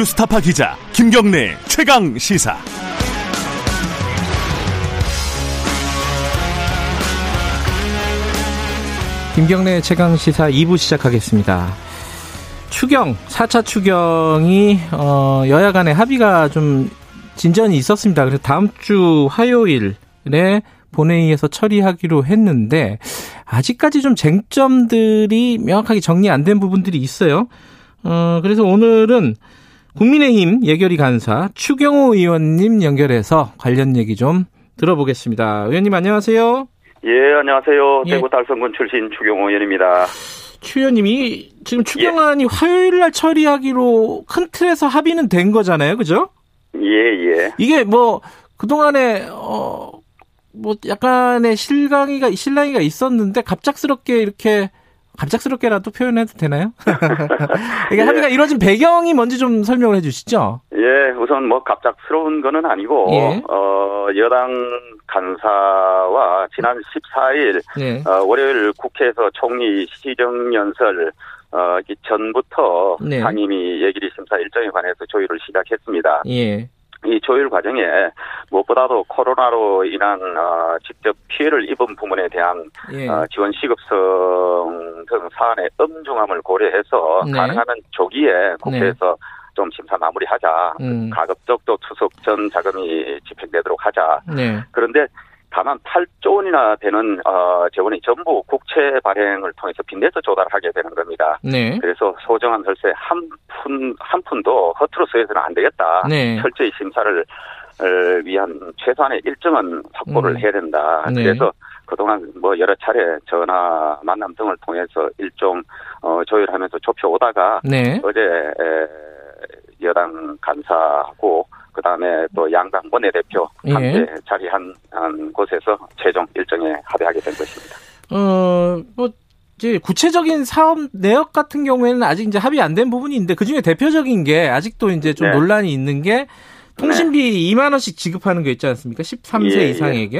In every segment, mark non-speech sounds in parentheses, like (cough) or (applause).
뉴스타파 기자 김경래 최강 시사. 김경래 최강 시사 2부 시작하겠습니다. 추경, 4차 추경이, 어, 여야 간의 합의가 좀 진전이 있었습니다. 그래서 다음 주 화요일에 본회의에서 처리하기로 했는데, 아직까지 좀 쟁점들이 명확하게 정리 안 된 부분들이 있어요. 어, 그래서 오늘은 국민의힘 예결위 간사 추경호 의원님 연결해서 관련 얘기 좀 들어보겠습니다. 의원님 안녕하세요. 예, 안녕하세요. 예. 대구 달성군 출신 추경호 의원입니다. 추 의원님이 지금 추경안이 화요일 날 처리하기로 큰 틀에서 합의는 된 거잖아요. 그죠? 예, 예. 이게 뭐 그동안에 어 뭐 약간의 실강이가 실랑이가 있었는데 갑작스럽게 이렇게 갑작스럽게라도 표현해도 되나요? (laughs) 이게 예. 합의가 이루어진 배경이 뭔지 좀 설명을 해 주시죠. 예, 우선 뭐 갑작스러운 거는 아니고, 예. 어, 여당 간사와 지난 14일, 네. 어, 월요일 국회에서 총리 시정연설, 어, 이 전부터 네. 상임위 예결위 심사 일정에 관해서 조율을 시작했습니다. 예. 이 조율 과정에 무엇보다도 코로나로 인한 어, 직접 피해를 입은 부문에 대한 예. 어, 지원 시급성 등 사안의 엄중함을 고려해서 네. 가능하면 조기에 국회에서 좀 심사 마무리하자. 음. 가급적 도 추석 전 자금이 집행되도록 하자. 네. 그런데 다만 8조 원이나 되는 어, 재원이 전부 국채 발행을 통해서 빚내서 조달하게 되는 겁니다. 네. 그래서 소정한 혈세 한 푼, 한 푼도 허투루 써서는 안 되겠다. 네. 철저히 심사를 어, 위한 최소한의 일정은 확보를 음. 해야 된다. 네. 그래서 그동안 뭐 여러 차례 전화 만남 등을 통해서 일종 어, 조율하면서 좁혀 오다가 네. 어제 에, 여당 간사하고 그다음에 또 양당 원내대표 예. 함께 자리한 한 곳에서 최종 일정에 합의하게 된 것입니다. 어, 뭐, 이제 구체적인 사업 내역 같은 경우에는 아직 이제 합의 안 된 부분이 있는데 그 중에 대표적인 게 아직도 이제 좀 네. 논란이 있는 게 통신비 2만 원씩 지급하는 거 있지 않습니까? 13세 예, 예. 이상에게.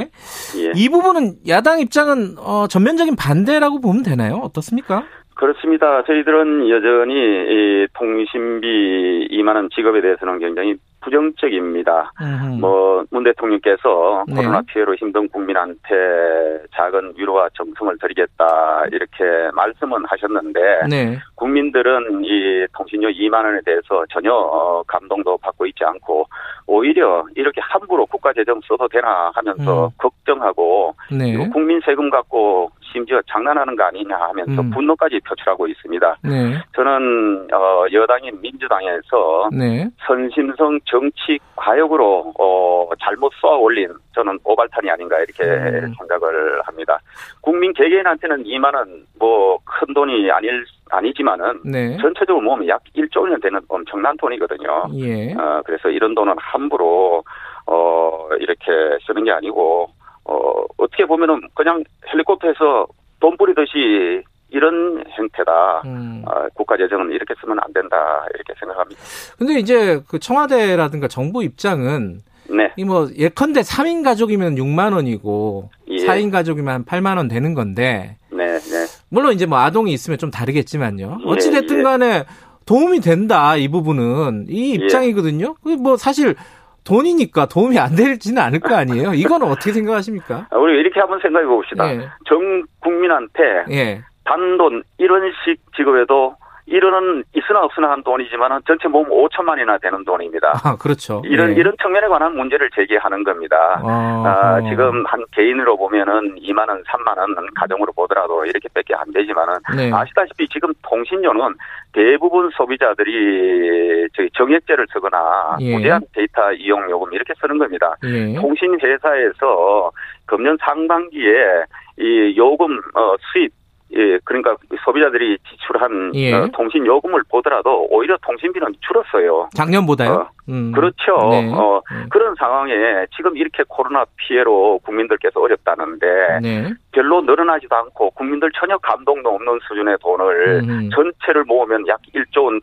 예. 이 부분은 야당 입장은 어, 전면적인 반대라고 보면 되나요? 어떻습니까? 그렇습니다. 저희들은 여전히 이 통신비 2만 원 지급에 대해서는 굉장히 부정적입니다. 음흠. 뭐문 대통령께서 네. 코로나 피해로 힘든 국민한테 작은 위로와 정성을 드리겠다 이렇게 말씀은 하셨는데 네. 국민들은 이 통신료 2만 원에 대해서 전혀 어, 감동도 받고 있지 않고 오히려 이렇게 함부로 국가 재정 써도 되나 하면서 음. 걱정하고 네. 국민 세금 갖고 심지어 장난하는 거 아니냐 하면서 음. 분노까지 표출하고 있습니다. 네. 저는 어, 여당인 민주당에서 네. 선심성 정치 과욕으로 어, 잘못 쏘아 올린 저는 오발탄이 아닌가 이렇게 음. 생각을 합니다. 국민 개개인한테는 2만 원 뭐 큰 돈이 아닐 아니지만은 네. 전체적으로 모으면 약 1조 원 되는 엄청난 돈이거든요. 예. 어, 그래서 이런 돈은 함부로 어, 이렇게 쓰는 게 아니고 어, 어떻게 보면은 그냥 헬리콥터에서 돈 뿌리듯이 이런 행태다. 음. 어, 국가 재정은 이렇게 쓰면 안 된다 이렇게 생각합니다. 근데 이제 그 청와대라든가 정부 입장은 네, 이 뭐 예컨대 3인 가족이면 6만 원이고 예. 4인 가족이면 한 8만 원 되는 건데 네, 네. 물론 이제 뭐 아동이 있으면 좀 다르겠지만요. 예, 어찌 됐든 예. 간에 도움이 된다 이 부분은 이 예. 입장이거든요. 그뭐 사실 돈이니까 도움이 안 되지는 않을 거 아니에요. 이거는 어떻게 생각하십니까? 아, 우리 이렇게 한번 생각해 봅시다. 예. 전 국민한테 예. 단돈 1원씩 지급해도 1원은 있으나 없으나 한 돈이지만 전체 모으면 5천만이나 되는 돈입니다. 아, 그렇죠. 이런 예. 이런 측면에 관한 문제를 제기하는 겁니다. 어, 아, 어. 지금 한 개인으로 보면은 2만 원, 3만 원 가정으로 보더라도 이렇게 밖에 안 되지만은 네. 아시다시피 지금 통신료는 대부분 소비자들이 저희 정액제를 쓰거나 예. 무제한 데이터 이용 요금 이렇게 쓰는 겁니다. 예. 통신 회사에서 금년 상반기에 이 요금 어, 수입 예, 그러니까 소비자들이 지출한 예. 어, 통신 요금을 보더라도 오히려 통신비는 줄었어요. 작년보다요? 어, 음. 그렇죠. 네. 어, 네. 그런 상황에 지금 이렇게 코로나 피해로 국민들께서 어렵다는데 네. 별로 늘어나지도 않고 국민들 전혀 감동도 없는 수준의 돈을 음. 전체를 모으면 약 1조 원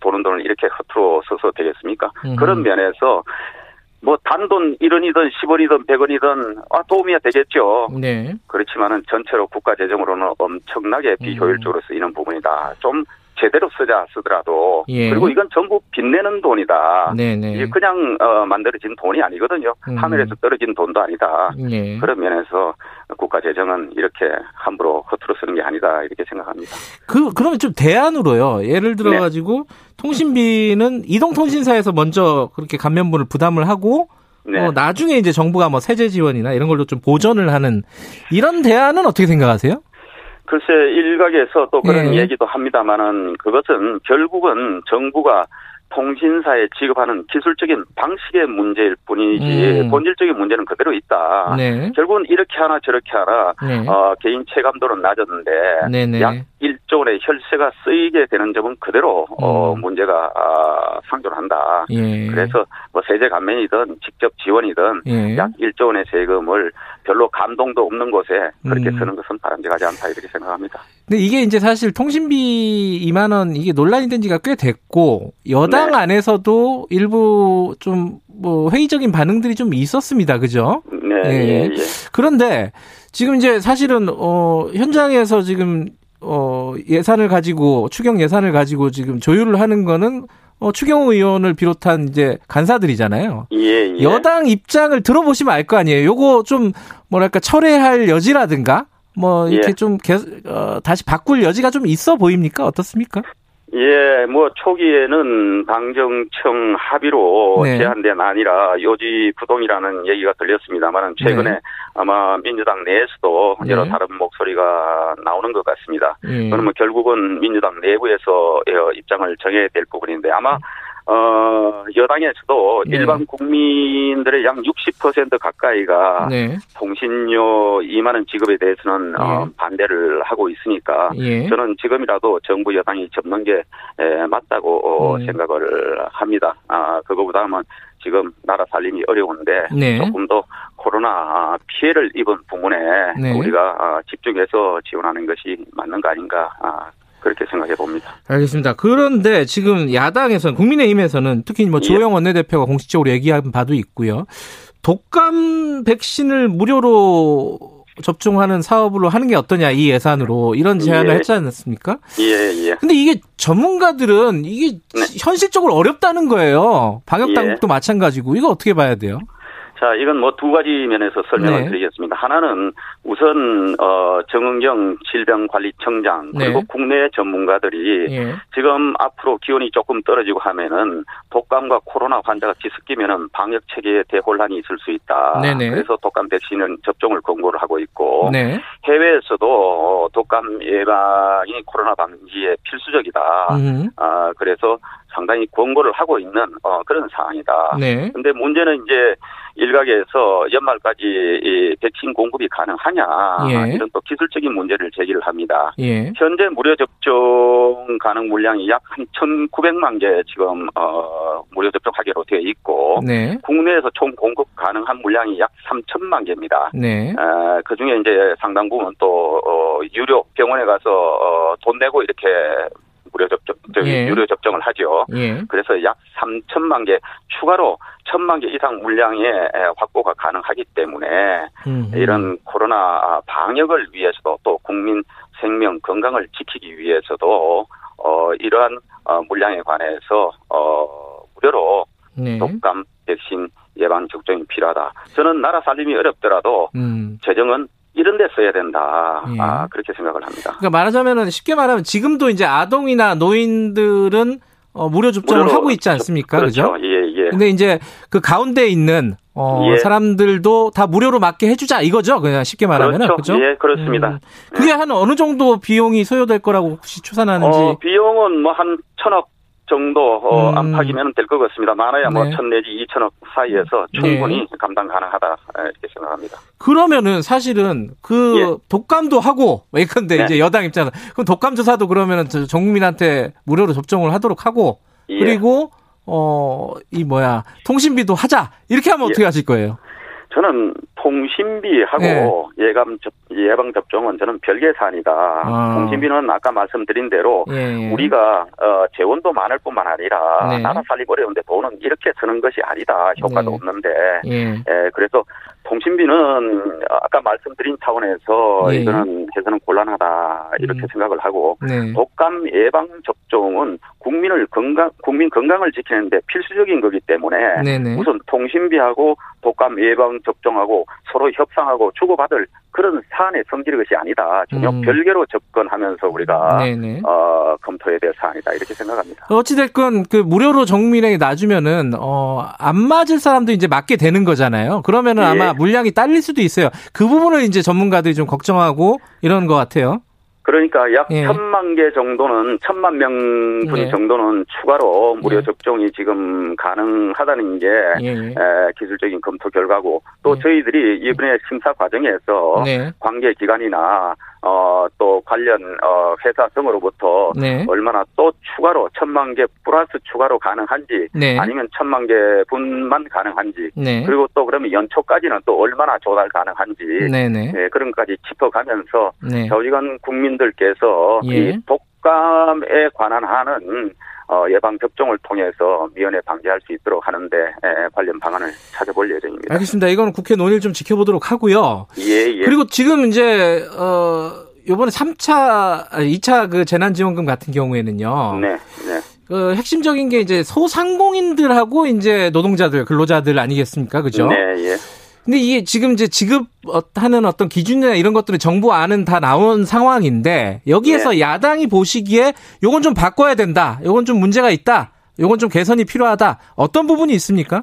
도는 돈을 이렇게 허투루 써서 되겠습니까? 음. 그런 면에서 뭐 단돈 1원이든 10원이든 100원이든 아 도움이 되겠죠. 네. 그렇지만은 전체로 국가 재정으로는 엄청나게 비효율적으로 쓰이는 부분이다. 좀 제대로 쓰자 쓰더라도 예. 그리고 이건 전부 빚내는 돈이다. 네네. 이게 그냥 어, 만들어진 돈이 아니거든요. 음. 하늘에서 떨어진 돈도 아니다. 예. 그런 면에서 국가 재정은 이렇게 함부로 허투루 쓰는 게 아니다 이렇게 생각합니다. 그 그러면 좀 대안으로요. 예를 들어 네. 가지고 통신비는 이동통신사에서 먼저 그렇게 감면분을 부담을 하고 네. 어, 나중에 이제 정부가 뭐 세제 지원이나 이런 걸로 좀 보전을 하는 이런 대안은 어떻게 생각하세요? 글쎄 일각에서 또 그런 예. 얘기도 합니다만은 그것은 결국은 정부가 통신사에 지급하는 기술적인 방식의 문제일 뿐이지 음. 본질적인 문제는 그대로 있다. 네. 결국은 이렇게 하나 저렇게 하나 네. 어, 개인 체감도는 낮았는데 네네. 약 1조 원의 혈세가 쓰이게 되는 점은 그대로 어, 음. 문제가 아, 상존한다. 예. 그래서 뭐 세제 감면이든 직접 지원이든 예. 약 1조 원의 세금을 별로 감동도 없는 곳에 그렇게 음. 쓰는 것은 바람직하지 않다 이렇게 생각합니다. 근데 이게 이제 사실 통신비 2만 원 이게 논란이 된 지가 꽤 됐고 여당 네. 안에서도 일부 좀 뭐 회의적인 반응들이 좀 있었습니다. 그죠? 네, 예. 예, 예. 그런데 지금 이제 사실은 어 현장에서 지금 어 예산을 가지고 추경 예산을 가지고 지금 조율을 하는 거는 어 추경호 의원을 비롯한 이제 간사들이잖아요. 예, 예. 여당 입장을 들어보시면 알 거 아니에요. 요거 좀 뭐랄까 철회할 여지라든가 뭐 이렇게 예. 좀 개, 어, 다시 바꿀 여지가 좀 있어 보입니까? 어떻습니까? 예, 뭐 초기에는 당정청 합의로 네. 제한된 아니라 요지 부동이라는 얘기가 들렸습니다만 최근에 네. 아마 민주당 내에서도 네. 여러 다른 목소리가 나오는 것 같습니다. 예. 그러면 결국은 민주당 내부에서 어, 입장을 정해야 될 부분인데 아마 어 여당에서도 네. 일반 국민들의 약 60% 가까이가 네. 통신료 2만 원 지급에 대해서는 어, 반대를 하고 있으니까 예. 저는 지금이라도 정부 여당이 접는 게 에, 맞다고 어, 음. 생각을 합니다. 아 그거보다는 지금 나라 살림이 어려운데 네. 조금 더 코로나 피해를 입은 부분에 네. 우리가 아, 집중해서 지원하는 것이 맞는 거 아닌가 아, 그렇게 생각해 봅니다. 알겠습니다. 그런데 지금 야당에서는 국민의힘에서는 특히 뭐 예. 조영 원내대표가 공식적으로 얘기한 바도 있고요. 독감 백신을 무료로 접종하는 사업으로 하는 게 어떠냐 이 예산으로 이런 제안을 예. 했지 않습니까? 예 예. 근데 이게 전문가들은 이게 네. 현실적으로 어렵다는 거예요. 방역 예. 당국도 마찬가지고 이거 어떻게 봐야 돼요? 자, 이건 뭐 두 가지 면에서 설명을 네. 드리겠습니다. 하나는 우선 어 정은경 질병관리청장 그리고 네. 국내 전문가들이 예. 지금 앞으로 기온이 조금 떨어지고 하면은 독감과 코로나 환자가 뒤섞이면은 방역 체계에 대혼란이 있을 수 있다. 네네. 그래서 독감 백신은 접종을 권고를 하고 있고 네. 해외에서도 어, 독감 예방이 코로나 방지에 필수적이다. 음. 아 그래서 상당히 권고를 하고 있는 어, 그런 상황이다. 네. 근데 문제는 이제 일각에서 연말까지 이 백신 공급이 가능하냐 예. 이런 또 기술적인 문제를 제기를 합니다. 예. 현재 무료 접종 가능 물량이 약 한 1,900만 개 지금 어 무료 접종하기로 되어 있고 네. 국내에서 총 공급 가능한 물량이 약 3천만 개입니다. 네. 어, 그 중에 이제 상당 부분 또 어, 유료 병원에 가서 어, 돈 내고 이렇게 무료 접종, 저기 예. 유료 접종을 하죠. 예. 그래서 약 3천만 개 추가로 1천만 개 이상 물량의 에, 확보가 가능하기 때문에 음. 이런 코로나 방역을 위해서도 또 국민 생명 건강을 지키기 위해서도 어 이러한 어, 물량에 관해서 어 무료로 네. 독감 백신 예방 접종이 필요하다. 저는 나라 살림이 어렵더라도 음. 재정은 이런 데 써야 된다. 예. 아 그렇게 생각을 합니다. 그러니까 말하자면은 쉽게 말하면 지금도 이제 아동이나 노인들은 어, 무료 접종을 하고 있지 않습니까? 그렇죠. 그죠? 예, 예. 근데 이제 그 가운데 있는 어, 예. 사람들도 다 무료로 맞게 해주자 이거죠. 그냥 쉽게 말하면 그렇죠. 그죠? 예, 그렇습니다. 음. 그게 한 어느 정도 비용이 소요될 거라고 혹시 추산하는지. 어, 비용은 뭐 한 천억 정도 어, 음. 안팎이면 될 것 같습니다. 많아야 뭐 네. 천 내지 이천억 사이에서 충분히 감당 가능하다 이렇게 생각합니다. 그러면은 사실은 그 예. 독감도 하고 예컨대 네. 이제 여당 입장은 그럼 독감 주사도 그러면은 저 전국민한테 무료로 접종을 하도록 하고 예. 그리고 어 이 뭐야 통신비도 하자 이렇게 하면 예. 어떻게 하실 거예요? 저는 통신비하고 예감 접, 예방 접종은 저는 별개 사안이다. 아. 통신비는 아까 말씀드린 대로 예. 우리가 어, 재원도 많을 뿐만 아니라 네. 나라 살기 어려운데 돈은 이렇게 쓰는 것이 아니다. 효과도 네. 없는데 예. 에, 그래서 통신비는 아까 말씀드린 차원에서 예. 이거는 해서는 곤란하다 이렇게 음. 생각을 하고 네. 독감 예방 접종은 국민을 건강 국민 건강을 지키는데 필수적인 거기 때문에 네네. 우선 통신비하고 독감 예방 접종하고 서로 협상하고 주고받을 그런 사안의 성질의 것이 아니다. 전혀 음. 별개로 접근하면서 우리가 네네. 어, 검토해야 될 사안이다 이렇게 생각합니다. 어찌됐건 그 무료로 정민에게 놔주면은 어 안 맞을 사람도 이제 맞게 되는 거잖아요. 그러면은 예. 아마 물량이 딸릴 수도 있어요. 그 부분을 이제 전문가들이 좀 걱정하고 이런 것 같아요. 그러니까 약 예. 천만 개 정도는 천만 명분 예. 정도는 추가로 무료 예. 접종이 지금 가능하다는 게 예. 에, 기술적인 검토 결과고 또 예. 저희들이 이번에 심사 과정에서 네. 관계 기관이나 어, 또 관련 어, 회사 등으로부터 네. 얼마나 또 추가로 천만 개 플러스 추가로 가능한지 네. 아니면 천만 개 분만 가능한지 네. 그리고 또 그러면 연초까지는 또 얼마나 조달 가능한지 네네. 예, 그런 것까지 짚어가면서 네. 저희간 국민들께서 예. 이 독감에 관한 하는 어, 예방 접종을 통해서 미연에 방지할 수 있도록 하는데 예, 관련 방안을 찾아볼 예정입니다. 알겠습니다. 이거는 국회 논의를 좀 지켜보도록 하고요. 예, 예. 그리고 지금 이제 어 요번에 3차 2차 그 재난 지원금 같은 경우에는요. 네, 네. 그 핵심적인 게 이제 소상공인들하고 이제 노동자들, 근로자들 아니겠습니까? 그죠? 네, 예. 근데 이게 지금 이제 지급하는 어떤 기준이나 이런 것들은 정부 안은 다 나온 상황인데 여기에서 네. 야당이 보시기에 요건 좀 바꿔야 된다. 요건 좀 문제가 있다. 요건 좀 개선이 필요하다. 어떤 부분이 있습니까?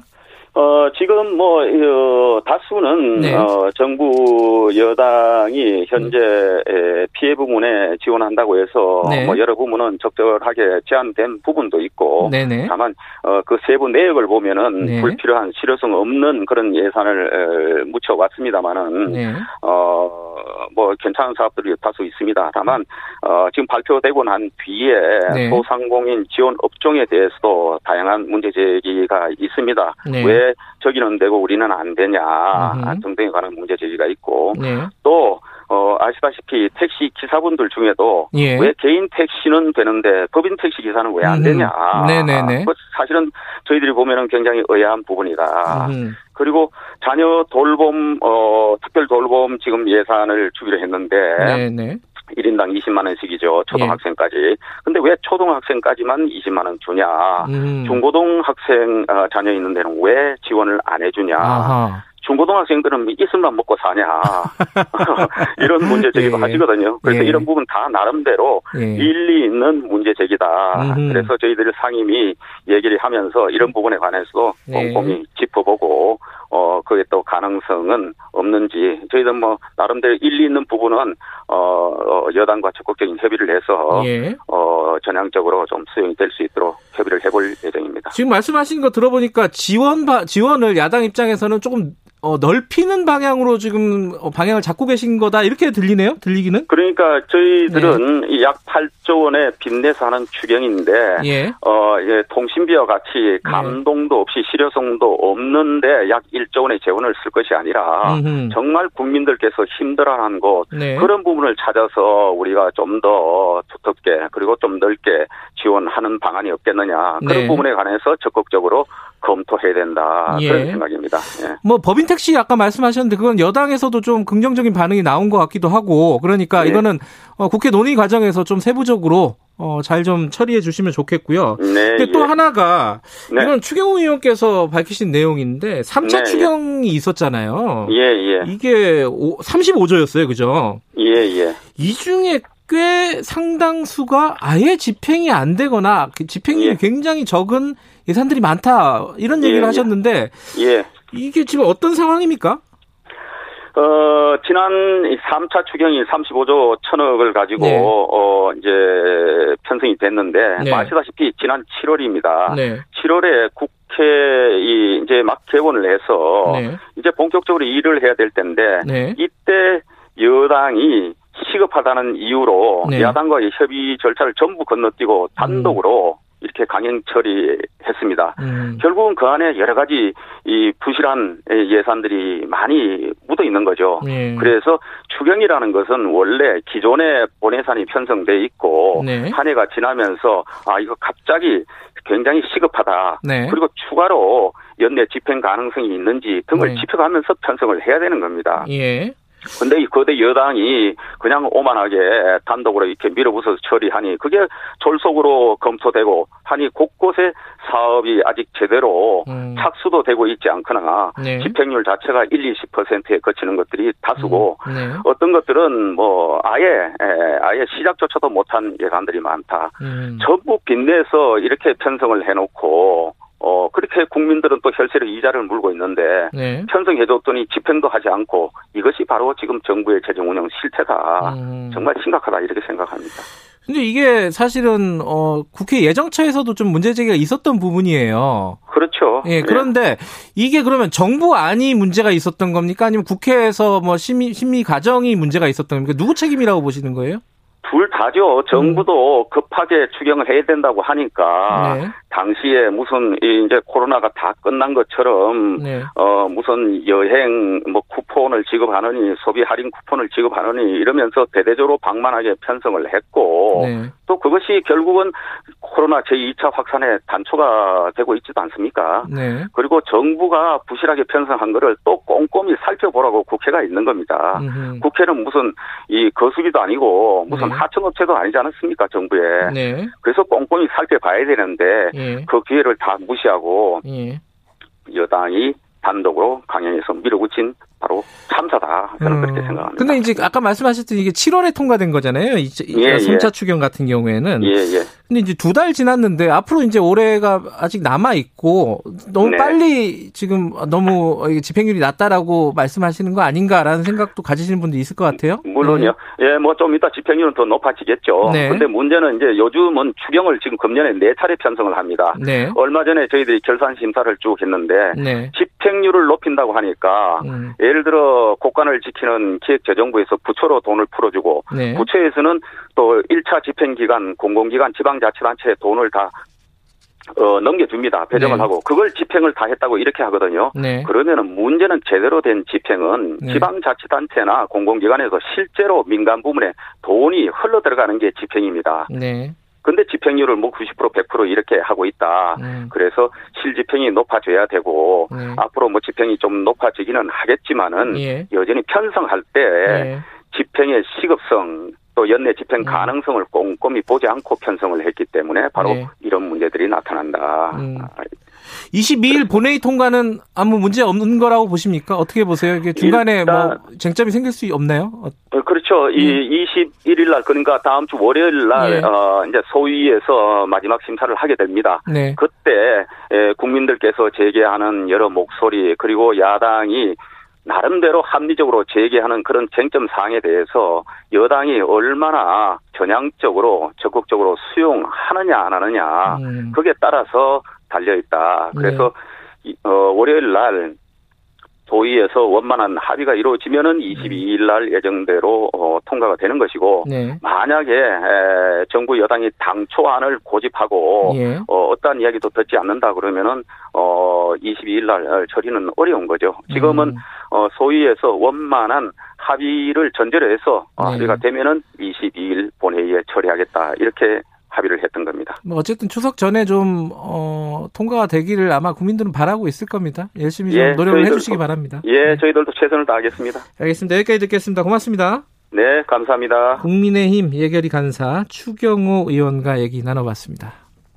어, 지금 뭐, 어, 다수는, 네. 어, 정부 여당이 현재 에, 피해 부문에 지원한다고 해서, 네. 뭐, 여러 부문은 적절하게 제한된 부분도 있고, 네네. 다만, 어, 그 세부 내역을 보면은 네. 불필요한 실효성 없는 그런 예산을 에, 묻혀왔습니다만은, 네. 어, 뭐, 괜찮은 사업들이 다수 있습니다. 다만, 어, 지금 발표되고 난 뒤에 네. 소상공인 지원 업종에 대해서도 다양한 문제 제기가 있습니다. 네. 왜 저기는 되고 우리는 안 되냐 음흠. 등등에 관한 문제 제기가 있고 네. 또 어, 아시다시피 택시 기사분들 중에도 예. 왜 개인 택시는 되는데 법인 택시 기사는 왜안 음흠. 되냐. 네네네. 그 사실은 저희들이 보면은 굉장히 의아한 부분이다. 음. 그리고 자녀 돌봄 어 특별 돌봄 지금 예산을 주기로 했는데 네네. 1인당 20만 원씩이죠. 초등학생까지. 근데 왜 초등학생까지만 20만 원 주냐? 음. 중고등학생 어, 자녀 있는 데는 왜 지원을 안 해주냐? 아하. 중고등학생들은 이슬만 먹고 사냐? (laughs) (laughs) 이런 문제 제기도 예. 하시거든요. 그래서 예. 이런 부분 다 나름대로 예. 일리 있는 문제 제기다. 음흠. 그래서 저희들 상임위 얘기를 하면서 이런 부분에 관해서도 예. 꼼꼼히 짚어보고 어 그게 또 가능성은 없는지 저희들 뭐 나름대로 일리 있는 부분은 어, 어 여당과 적극적인 협의를 해서 예. 어 전향적으로 좀 수용이 될 수 있도록 협의를 해볼 예정입니다. 지금 말씀하신 거 들어보니까 지원 바- 지원을 야당 입장에서는 조금 어, 넓히는 방향으로 지금 어, 방향을 잡고 계신 거다 이렇게 들리네요. 들리기는. 그러니까 저희들은 이약 8조 원의 빚내서 하는 추경인데 예. 어, 예, 통신비와 같이 감동도 없이 실효성도 없는데 약1 조 원의 재원을 쓸 것이 아니라 음흠. 정말 국민들께서 힘들어하는 곳 네. 그런 부분을 찾아서 우리가 좀 더 두텁게 그리고 좀 넓게 지원하는 방안이 없겠느냐 그런 네. 부분에 관해서 적극적으로 검토해야 된다 예. 그런 생각입니다. 예. 뭐 법인 택시 아까 말씀하셨는데 그건 여당에서도 좀 긍정적인 반응이 나온 것 같기도 하고 그러니까 네. 이거는 어, 국회 논의 과정에서 좀 세부적으로 어, 잘 좀 처리해 주시면 좋겠고요. 네, 근데 또 예. 하나가 네. 이건 추경호 의원께서 밝히신 내용인데 3차 네, 추경이 있었잖아요. 예, 예, 이게 35조였어요. 그죠? 예, 예. 이 중에 꽤 상당수가 아예 집행이 안 되거나 그 집행이 예. 굉장히 적은 예산들이 많다 이런 예, 얘기를 예. 하셨는데 예. 이게 지금 어떤 상황입니까? 어, 지난 3차 추경이 35조 천억을 가지고, 네. 어, 이제, 편성이 됐는데, 네. 뭐 아시다시피 지난 7월입니다. 네. 7월에 국회, 이, 이제 막 개원을 해서, 네. 이제 본격적으로 일을 해야 될 텐데, 네. 이때 여당이 시급하다는 이유로 네. 야당과의 협의 절차를 전부 건너뛰고 단독으로 이렇게 강행 처리했습니다. 음. 결국은 그 안에 여러 가지 이 부실한 예산들이 많이 묻어 있는 거죠. 네. 그래서 추경이라는 것은 원래 기존에 본예산이 편성돼 있고 네. 한 해가 지나면서 아 이거 갑자기 굉장히 시급하다. 네. 그리고 추가로 연내 집행 가능성이 있는지 등을 네. 짚어가면서 편성을 해야 되는 겁니다. 예. 근데 이 거대 여당이 그냥 오만하게 단독으로 이렇게 밀어붙여서 처리하니 그게 졸속으로 검토되고 하니 곳곳에 사업이 아직 제대로 음. 착수도 되고 있지 않거나 네. 집행률 자체가 1, 20%에 거치는 것들이 다수고 음. 네. 어떤 것들은 뭐 아예 에, 아예 시작조차도 못한 예산들이 많다. 음. 전부 빚내서 이렇게 편성을 해놓고 어 그렇게 국민들은 또 혈세로 이자를 물고 있는데 네. 편성해줬더니 집행도 하지 않고 이것이 바로 지금 정부의 재정 운영 실태다. 음. 정말 심각하다 이렇게 생각합니다. 근데 이게 사실은 어 국회 예정처에서도 좀 문제 제기가 있었던 부분이에요. 그렇죠. 예, 그런데 이게 그러면 정부 안이 문제가 있었던 겁니까? 아니면 국회에서 뭐 심의 심의 과정이 문제가 있었던 겁니까? 누구 책임이라고 보시는 거예요? 둘 다죠. 정부도 급하게 추경을 해야 된다고 하니까 음. 네. 당시에 무슨 이 이제 코로나가 다 끝난 것처럼 네. 어 무슨 여행 뭐 쿠폰을 지급하느니 소비 할인 쿠폰을 지급하느니 이러면서 대대적으로 방만하게 편성을 했고 네. 또 그것이 결국은 코로나 제2차 확산의 단초가 되고 있지도 않습니까? 네. 그리고 정부가 부실하게 편성한 거를 또 꼼꼼히 살펴보라고 국회가 있는 겁니다. 음흠. 국회는 무슨 이 거수기도 아니고 무슨 네. 하청업체도 아니지 않습니까 정부에. 네. 그래서 꼼꼼히 살펴봐야 되는데 예. 그 기회를 다 무시하고 예. 여당이 단독으로 강행해서 밀어붙인 바로 참사다. 저는 그렇게 음. 생각합니다. 근데 이제 아까 말씀하셨듯이 이게 7월에 통과된 거잖아요. 이, 이 예, 예. 3차 추경 같은 경우에는. 예, 예. 근데 이제 두 달 지났는데 앞으로 이제 올해가 아직 남아 있고 너무 네. 빨리 지금 너무 집행률이 낮다라고 말씀하시는 거 아닌가라는 생각도 가지시는 분도 있을 것 같아요. 물론요. 예, 뭐 좀 이따 집행률은 더 높아지겠죠. 네. 근데 문제는 이제 요즘은 추경을 지금 금년에 네 차례 편성을 합니다. 네. 얼마 전에 저희들이 결산 심사를 쭉 했는데 네. 집행률을 높인다고 하니까 음. 예를 들어 국간을 지키는 기획재정부에서 부처로 돈을 풀어주고 네. 부처에서는 또 1차 집행기관, 공공기관, 지방자치단체에 돈을 다 어, 넘겨줍니다. 배정을 네. 하고 그걸 집행을 다 했다고 이렇게 하거든요. 네. 그러면은 문제는 제대로 된 집행은 네. 지방자치단체나 공공기관에서 실제로 민간 부문에 돈이 흘러 들어가는 게 집행입니다. 네. 근데 집행률을 뭐 90% 100% 이렇게 하고 있다. 음. 그래서 실집행이 높아져야 되고 네. 앞으로 뭐 집행이 좀 높아지기는 하겠지만은 예. 여전히 편성할 때 예. 집행의 시급성 또 연내 집행 음. 가능성을 꼼꼼히 보지 않고 편성을 했기 때문에 바로 네. 이런 문제들이 나타난다. 음. 아, 22일 본회의 통과는 아무 문제 없는 거라고 보십니까? 어떻게 보세요? 이게 중간에 일단- 뭐 쟁점이 생길 수 없나요? 어, 어, 그렇죠. 이 21일 날 그러니까 다음 주 월요일 날 음. 예. 어, 이제 소위에서 마지막 심사를 하게 됩니다. 네. 그때 에, 국민들께서 제기하는 여러 목소리 그리고 야당이 나름대로 합리적으로 제기하는 그런 쟁점 사항에 대해서 여당이 얼마나 전향적으로 적극적으로 수용하느냐 안 하느냐 음. 그게 따라서 달려 있다. 그래서 네. 이- 어, 월요일 날 도의에서 원만한 합의가 이루어지면은 22일 날 예정대로 어, 통과가 되는 것이고 네. 만약에 에, 정부 여당이 당초안을 고집하고 예. 어, 어떠한 이야기도 듣지 않는다 그러면은 어 22일 날 처리는 어려운 거죠. 지금은 음. 어 소위에서 원만한 합의를 전제로 해서 어, 네. 합의가 되면은 22일 본회의에 처리하겠다 이렇게 합의를 했던 겁니다. 뭐 어쨌든 추석 전에 좀 어, 통과가 되기를 아마 국민들은 바라고 있을 겁니다. 열심히 좀 예, 노력을 해주시기 바랍니다. 예, 네. 저희들도 최선을 다하겠습니다. 알겠습니다. 여기까지 듣겠습니다. 고맙습니다. 네, 감사합니다. 국민의힘 예결위 간사 추경호 의원과 얘기 나눠봤습니다.